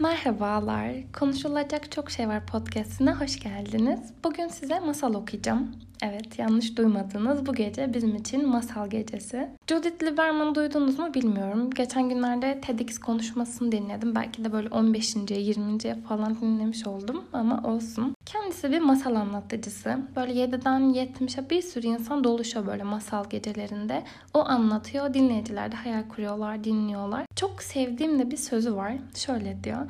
Merhabalar. Konuşulacak çok şey var podcastine hoş geldiniz. Bugün size masal okuyacağım. Evet yanlış duymadınız. Bu gece bizim için masal gecesi. Judith Lieberman duydunuz mu bilmiyorum. Geçen günlerde TEDx konuşmasını dinledim. Belki de böyle 15. 20. falan dinlemiş oldum ama olsun. Kendisi bir masal anlatıcısı. Böyle 7'den 70'e bir sürü insan doluşuyor böyle masal gecelerinde. O anlatıyor. Dinleyiciler de hayal kuruyorlar, dinliyorlar. Çok sevdiğim de bir sözü var. Şöyle diyor.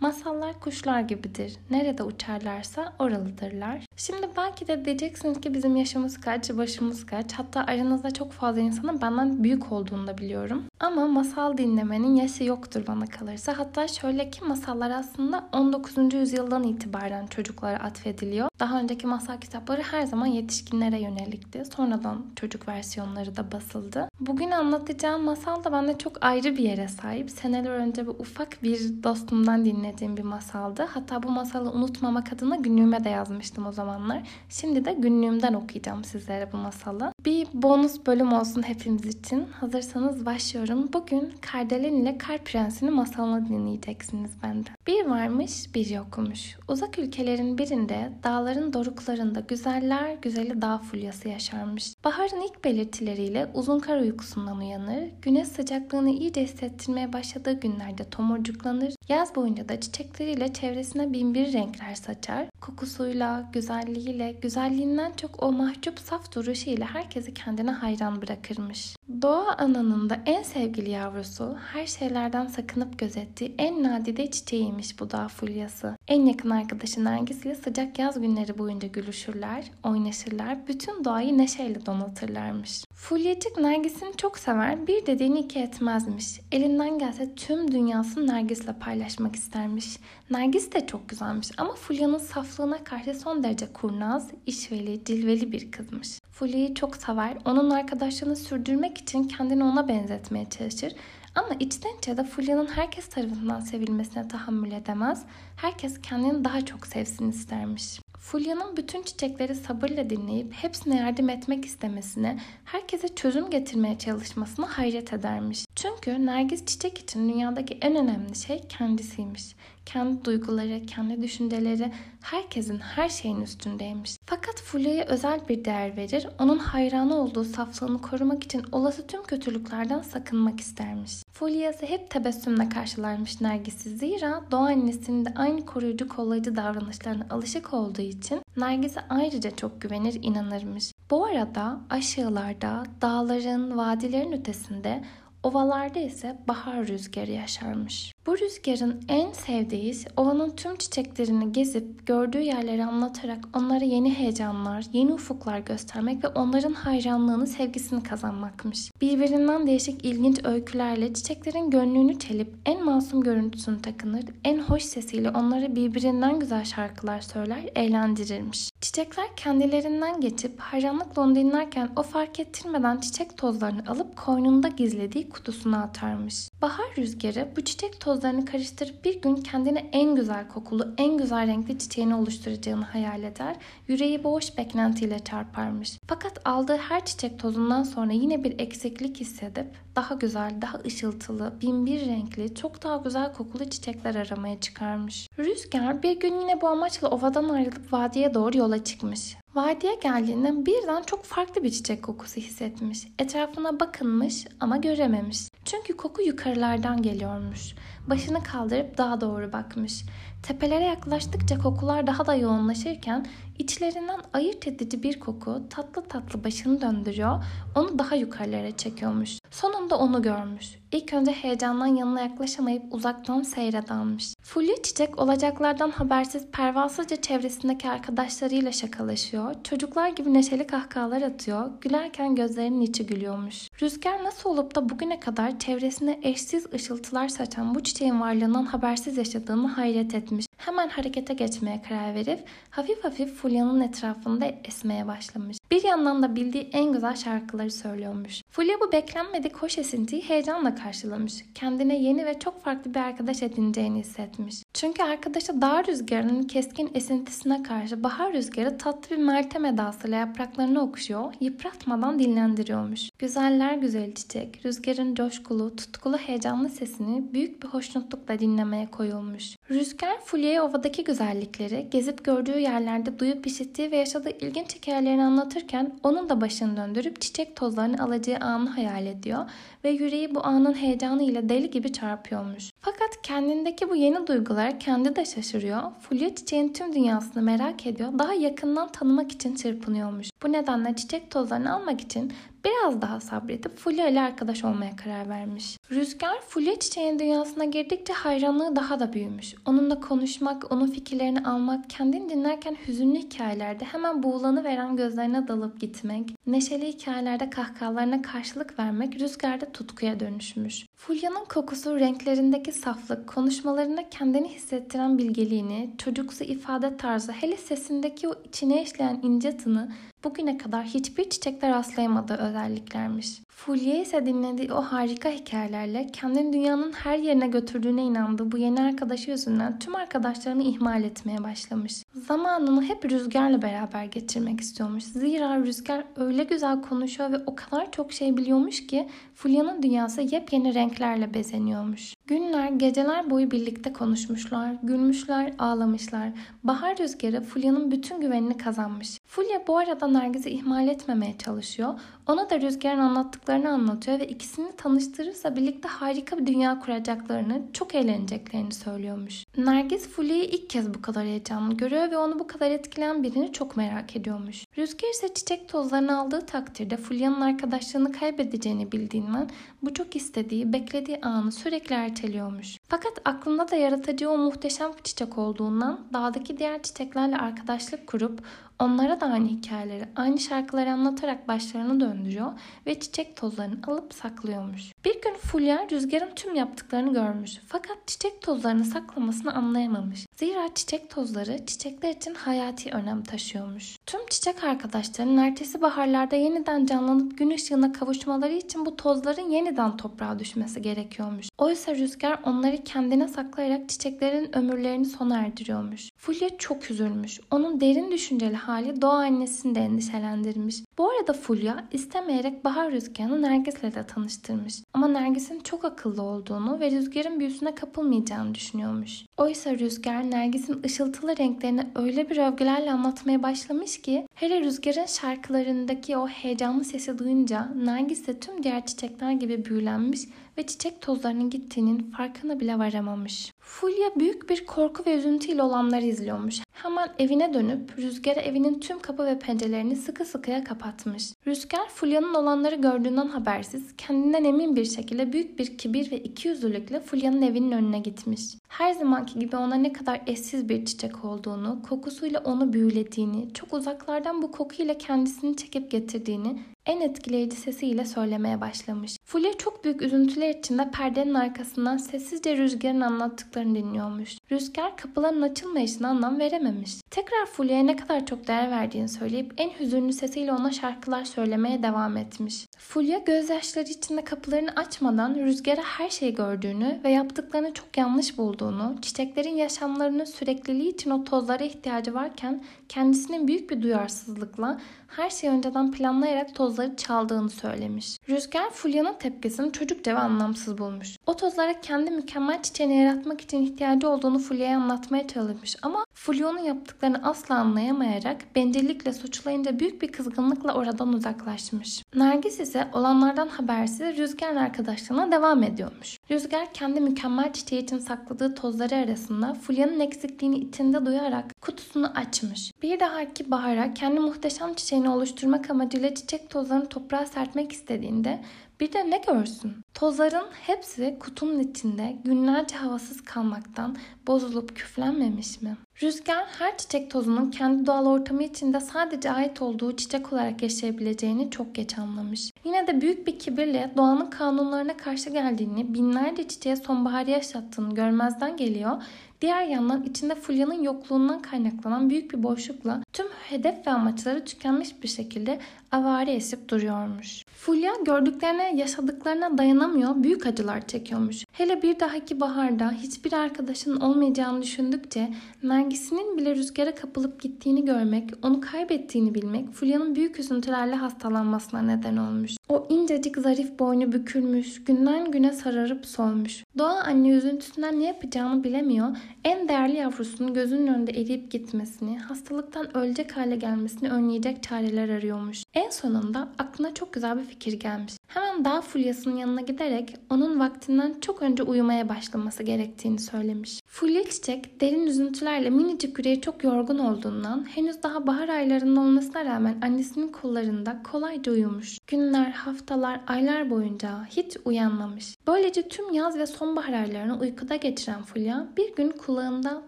Masallar kuşlar gibidir. Nerede uçarlarsa oralıdırlar. Şimdi belki de diyeceksiniz ki bizim yaşımız kaç, başımız kaç. Hatta aranızda çok fazla insanın benden büyük olduğunu da biliyorum. Ama masal dinlemenin yaşı yoktur bana kalırsa. Hatta şöyle ki masallar aslında 19. yüzyıldan itibaren çocuklara atfediliyor. Daha önceki masal kitapları her zaman yetişkinlere yönelikti. Sonradan çocuk versiyonları da basıldı. Bugün anlatacağım masal da bende çok ayrı bir yere sahip. Seneler önce bu ufak bir dostumdan dinlediğim bir masaldı. Hatta bu masalı unutmamak adına günlüğüme de yazmıştım o zamanlar. Şimdi de günlüğümden okuyacağım sizlere bu masalı. Bir bonus bölüm olsun hepimiz için. Hazırsanız başlıyorum. Bugün Kardelen ile Kar Prensi'nin masalını dinleyeceksiniz benden. Bir varmış bir yokmuş. Uzak ülkelerin birinde dağların doruklarında güzeller güzeli dağ fulyası yaşarmış. Baharın ilk belirtileriyle uzun kar uykusundan uyanır, güneş sıcaklığını iyice hissettirmeye başladığı günlerde tomurcuklanır, yaz boyunca da çiçekleriyle çevresine binbir renkler saçar, kokusuyla, güzelliğiyle, güzelliğinden çok o mahcup saf duruşuyla herkesi kendine hayran bırakırmış. Doğa ananın da en sevgili yavrusu, her şeylerden sakınıp gözettiği en nadide çiçeğiymiş bu dağ fulyası. En yakın arkadaşı Nergis ile sıcak yaz günleri boyunca gülüşürler, oynaşırlar, bütün doğayı neşeyle donatırlarmış. Fulyacık Nergis'ini çok sever, bir dediğini iki etmezmiş. Elinden gelse tüm dünyasını Nergis'le paylaşmak istermiş. Nergis de çok güzelmiş ama Fulya'nın saflığına karşı son derece kurnaz, işveli, cilveli bir kızmış. Fulya'yı çok sever, onun arkadaşlığını sürdürmek için kendini ona benzetmeye çalışır. Ama içten içe de Fulya'nın herkes tarafından sevilmesine tahammül edemez. Herkes kendini daha çok sevsin istermiş. Fulya'nın bütün çiçekleri sabırla dinleyip hepsine yardım etmek istemesine, herkese çözüm getirmeye çalışmasına hayret edermiş. Çünkü Nergis çiçek için dünyadaki en önemli şey kendisiymiş. Kendi duyguları, kendi düşünceleri herkesin her şeyin üstündeymiş. Fakat Fulya'ya özel bir değer verir, onun hayranı olduğu saflığını korumak için olası tüm kötülüklerden sakınmak istermiş. Fulya'sı hep tebessümle karşılarmış Nergis'i zira doğa annesinin de aynı koruyucu kollayıcı davranışlarına alışık olduğu için Nergis'e ayrıca çok güvenir, inanırmış. Bu arada aşağılarda, dağların, vadilerin ötesinde Ovalarda ise bahar rüzgarı yaşarmış. Bu rüzgarın en sevdiği ovanın tüm çiçeklerini gezip gördüğü yerleri anlatarak onlara yeni heyecanlar, yeni ufuklar göstermek ve onların hayranlığını, sevgisini kazanmakmış. Birbirinden değişik ilginç öykülerle çiçeklerin gönlünü çelip en masum görüntüsünü takınır, en hoş sesiyle onlara birbirinden güzel şarkılar söyler, eğlendirirmiş. Çiçekler kendilerinden geçip hayranlıkla onu dinlerken o fark ettirmeden çiçek tozlarını alıp koynunda gizlediği kutusuna atarmış. Bahar rüzgarı bu çiçek tozlarını karıştırıp bir gün kendine en güzel kokulu, en güzel renkli çiçeğini oluşturacağını hayal eder. Yüreği boş beklentiyle çarparmış. Fakat aldığı her çiçek tozundan sonra yine bir eksiklik hissedip daha güzel, daha ışıltılı, binbir renkli, çok daha güzel kokulu çiçekler aramaya çıkarmış. Rüzgar bir gün yine bu amaçla ovadan ayrılıp vadiye doğru yola çıkmış. Vadiye geldiğinde birden çok farklı bir çiçek kokusu hissetmiş. Etrafına bakınmış ama görememiş. Çünkü koku yukarılardan geliyormuş. Başını kaldırıp dağa doğru bakmış. Tepelere yaklaştıkça kokular daha da yoğunlaşırken içlerinden ayırt edici bir koku tatlı tatlı başını döndürüyor, onu daha yukarılara çekiyormuş. Sonunda onu görmüş. İlk önce heyecandan yanına yaklaşamayıp uzaktan seyre dalmış. Fulya çiçek olacaklardan habersiz pervasızca çevresindeki arkadaşlarıyla şakalaşıyor. Çocuklar gibi neşeli kahkahalar atıyor. Gülerken gözlerinin içi gülüyormuş. Rüzgar nasıl olup da bugüne kadar çevresine eşsiz ışıltılar saçan bu çiçeğin varlığından habersiz yaşadığını hayret etmiş. Hemen harekete geçmeye karar verip hafif hafif Fulya'nın etrafında esmeye başlamış. Bir yandan da bildiği en güzel şarkıları söylüyormuş. Fulya bu beklenmedik hoş esintiyi heyecanla karşılamış. Kendine yeni ve çok farklı bir arkadaş edineceğini hissetmiş. Çünkü arkadaşı dağ rüzgarının keskin esintisine karşı bahar rüzgarı tatlı bir meltem edasıyla yapraklarını okşuyor, yıpratmadan dinlendiriyormuş. Güzeller güzel çiçek, rüzgarın coşkulu, tutkulu heyecanlı sesini büyük bir hoşnutlukla dinlemeye koyulmuş. Rüzgar Fulya'ya ovadaki güzellikleri, gezip gördüğü yerlerde duyup işittiği ve yaşadığı ilginç hikayelerini anlatırken onun da başını döndürüp çiçek tozlarını alacağı anı hayal ediyor ve yüreği bu anın heyecanı ile deli gibi çarpıyormuş. Fakat kendindeki bu yeni duygular kendi de şaşırıyor. Fulya çiçeğin tüm dünyasını merak ediyor. Daha yakından tanımak için çırpınıyormuş. Bu nedenle çiçek tozlarını almak için biraz daha sabredip Fulya ile arkadaş olmaya karar vermiş. Rüzgar Fulya çiçeğin dünyasına girdikçe hayranlığı daha da büyümüş. Onunla konuşmak, onun fikirlerini almak, kendini dinlerken hüzünlü hikayelerde hemen buğulanı veren gözlerine dalıp gitmek, neşeli hikayelerde kahkahalarına karşılık vermek rüzgarda tutkuya dönüşmüş. Fulya'nın kokusu, renklerindeki saflık, konuşmalarında kendini hissettiren bilgeliğini, çocuksu ifade tarzı, hele sesindeki o içine işleyen ince tını bugüne kadar hiçbir çiçekte rastlayamadığı özelliklermiş. Fulya ise dinlediği o harika hikayelerle kendini dünyanın her yerine götürdüğüne inandığı bu yeni arkadaşı yüzünden tüm arkadaşlarını ihmal etmeye başlamış. Zamanını hep Rüzgar'la beraber geçirmek istiyormuş. Zira Rüzgar öyle güzel konuşuyor ve o kadar çok şey biliyormuş ki Fulya'nın dünyası yepyeni renklerle bezeniyormuş. Günler, geceler boyu birlikte konuşmuşlar, gülmüşler, ağlamışlar. Bahar Rüzgarı Fulya'nın bütün güvenini kazanmış. Fulya bu arada Nergis'i ihmal etmemeye çalışıyor. Ona da Rüzgar'ın anlattıklarını anlatıyor ve ikisini tanıştırırsa birlikte harika bir dünya kuracaklarını, çok eğleneceklerini söylüyormuş. Nergis Fulya'yı ilk kez bu kadar heyecanlı görüyor ve onu bu kadar etkileyen birini çok merak ediyormuş. Rüzgar ise çiçek tozlarını aldığı takdirde Fulya'nın arkadaşlığını kaybedeceğini bildiğinden bu çok istediği, beklediği anı sürekli erteliyormuş. Fakat aklında da yaratıcı o muhteşem çiçek olduğundan dağdaki diğer çiçeklerle arkadaşlık kurup Onlara da aynı hikayeleri, aynı şarkıları anlatarak başlarını döndürüyor ve çiçek tozlarını alıp saklıyormuş. Bir gün Fulya rüzgarın tüm yaptıklarını görmüş fakat çiçek tozlarını saklamasını anlayamamış. Zira çiçek tozları çiçekler için hayati önem taşıyormuş. Tüm çiçek arkadaşlarının ertesi baharlarda yeniden canlanıp gün ışığına kavuşmaları için bu tozların yeniden toprağa düşmesi gerekiyormuş. Oysa rüzgar onları kendine saklayarak çiçeklerin ömürlerini sona erdiriyormuş. Fulya çok üzülmüş. Onun derin düşünceli hali doğa annesini de endişelendirmiş. Bu arada Fulya istemeyerek Bahar Rüzgar'ını Nergis'le de tanıştırmış. Ama Nergis'in çok akıllı olduğunu ve Rüzgar'ın büyüsüne kapılmayacağını düşünüyormuş. Oysa Rüzgar Nergis'in ışıltılı renklerini öyle bir övgülerle anlatmaya başlamış ki hele Rüzgar'ın şarkılarındaki o heyecanlı sesi duyunca Nergis de tüm diğer çiçekler gibi büyülenmiş ve çiçek tozlarının gittiğinin farkına bile varamamış. Fulya büyük bir korku ve üzüntüyle olanları izliyormuş. Hemen evine dönüp Rüzgar'a evinin tüm kapı ve pencerelerini sıkı sıkıya kapatmış. Rüzgar Fulya'nın olanları gördüğünden habersiz kendinden emin bir şekilde büyük bir kibir ve ikiyüzlülükle Fulya'nın evinin önüne gitmiş. Her gibi ona ne kadar eşsiz bir çiçek olduğunu, kokusuyla onu büyülediğini, çok uzaklardan bu kokuyla kendisini çekip getirdiğini en etkileyici sesiyle söylemeye başlamış. Fulya çok büyük üzüntüler içinde perdenin arkasından sessizce Rüzgar'ın anlattıklarını dinliyormuş. Rüzgar kapıların açılmayışına anlam verememiş. Tekrar Fulya'ya ne kadar çok değer verdiğini söyleyip en hüzünlü sesiyle ona şarkılar söylemeye devam etmiş. Fulya gözyaşları içinde kapılarını açmadan Rüzgar'a her şeyi gördüğünü ve yaptıklarını çok yanlış bulduğunu, çiçeklerin yaşamlarının sürekliliği için o tozlara ihtiyacı varken kendisinin büyük bir duyarsızlıkla her şeyi önceden planlayarak tozları çaldığını söylemiş. Rüzgar Fulya'nın tepkisini çocukça ve anlamsız bulmuş. O tozlara kendi mükemmel çiçeğini yaratmak için ihtiyacı olduğunu Fulya'ya anlatmaya çalışmış ama Fulya'nın yaptıklarını asla anlayamayarak bencillikle suçlayınca büyük bir kızgınlıkla oradan uzaklaşmış. Nergis ise olanlardan habersiz Rüzgar'ın arkadaşlığına devam ediyormuş. Rüzgar kendi mükemmel çiçeği için sakladığı tozları arasında Fulya'nın eksikliğini içinde duyarak kutusunu açmış. Bir dahaki bahara kendi muhteşem çiçeğini oluşturmak amacıyla çiçek tozlarını toprağa serpmek istediğinde Bir de ne görsün? Tozların hepsi kutunun içinde günlerce havasız kalmaktan bozulup küflenmemiş mi? Rüzgar her çiçek tozunun kendi doğal ortamı içinde sadece ait olduğu çiçek olarak yaşayabileceğini çok geç anlamış. Yine de büyük bir kibirle doğanın kanunlarına karşı geldiğini, binlerce çiçeğe sonbaharı yaşattığını görmezden geliyor Diğer yandan içinde Fulya'nın yokluğundan kaynaklanan büyük bir boşlukla tüm hedef ve amaçları tükenmiş bir şekilde avare esip duruyormuş. Fulya gördüklerine, yaşadıklarına dayanamıyor, büyük acılar çekiyormuş. Hele bir dahaki baharda hiçbir arkadaşının olmayacağını düşündükçe Nergis'inin bile rüzgara kapılıp gittiğini görmek, onu kaybettiğini bilmek Fulya'nın büyük üzüntülerle hastalanmasına neden olmuş. O incecik zarif boynu bükülmüş, günden güne sararıp solmuş. Doğa anne üzüntüsünden ne yapacağını bilemiyor, en değerli yavrusunun gözünün önünde eriyip gitmesini, hastalıktan ölecek hale gelmesini önleyecek çareler arıyormuş. En sonunda aklına çok güzel bir fikir fikir gelmiş. Hemen dağ fulyasının yanına giderek onun vaktinden çok önce uyumaya başlaması gerektiğini söylemiş. Fulya çiçek derin üzüntülerle minicik yüreği çok yorgun olduğundan henüz daha bahar aylarında olmasına rağmen annesinin kollarında kolayca uyumuş. Günler, haftalar, aylar boyunca hiç uyanmamış. Böylece tüm yaz ve sonbahar aylarını uykuda geçiren Fulya bir gün kulağında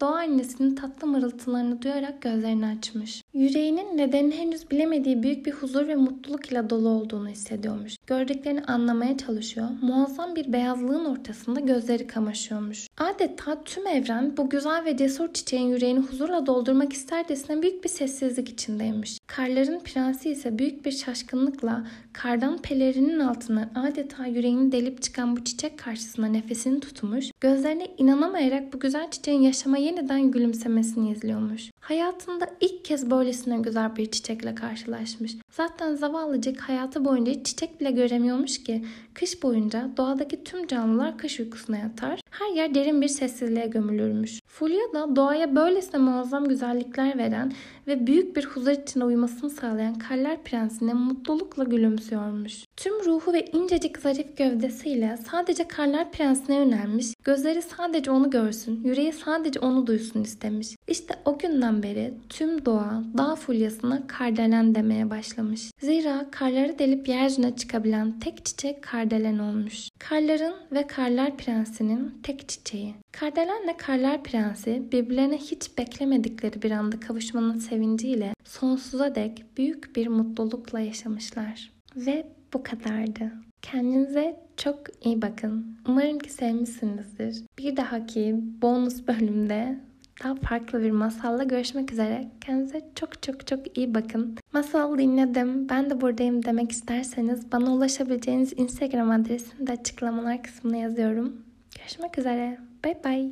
doğa annesinin tatlı mırıltılarını duyarak gözlerini açmış. Yüreğinin nedenini henüz bilemediği büyük bir huzur ve mutluluk ile dolu olduğunu hissediyormuş. Gördüklerini anlamaya çalışıyor. Muazzam bir beyazlığın ortasında gözleri kamaşıyormuş. Adeta tüm evren bu güzel ve cesur çiçeğin yüreğini huzurla doldurmak istercesine büyük bir sessizlik içindeymiş. Karların prensi ise büyük bir şaşkınlıkla kardan pelerinin altına adeta yüreğini delip çıkan bu çiçek karşısında nefesini tutmuş, gözlerine inanamayarak bu güzel çiçeğin yaşama yeniden gülümsemesini izliyormuş. Hayatında ilk kez böylesine güzel bir çiçekle karşılaşmış. Zaten zavallıcık hayatı boyunca hiç çiçek bile göremiyormuş ki kış boyunca doğadaki tüm canlılar kış uykusuna yatar. Her yer derin bir sessizliğe gömülürmüş. Fulya da doğaya böylesine muazzam güzellikler veren ve büyük bir huzur içinde uyumasını sağlayan Karlar Prensi'ne mutlulukla gülümsüyormuş. Tüm ruhu ve incecik zarif gövdesiyle sadece Karlar Prensi'ne yönelmiş, gözleri sadece onu görsün, yüreği sadece onu duysun istemiş. İşte o günden beri tüm doğa dağ fulyasına kardelen demeye başlamış. Zira karları delip yeryüzüne çıkabilen tek çiçek kardelen olmuş. Karların ve Karlar Prensi'nin tek çiçeği. Kardelenle Karlar Prensi birbirlerine hiç beklemedikleri bir anda kavuşmanın sevinciyle sonsuza dek büyük bir mutlulukla yaşamışlar. Ve bu kadardı. Kendinize çok iyi bakın. Umarım ki sevmişsinizdir. Bir dahaki bonus bölümde daha farklı bir masalla görüşmek üzere. Kendinize çok çok çok iyi bakın. Masal dinledim, ben de buradayım demek isterseniz bana ulaşabileceğiniz Instagram adresini de açıklamalar kısmına yazıyorum. Görüşmek üzere. Bye bye.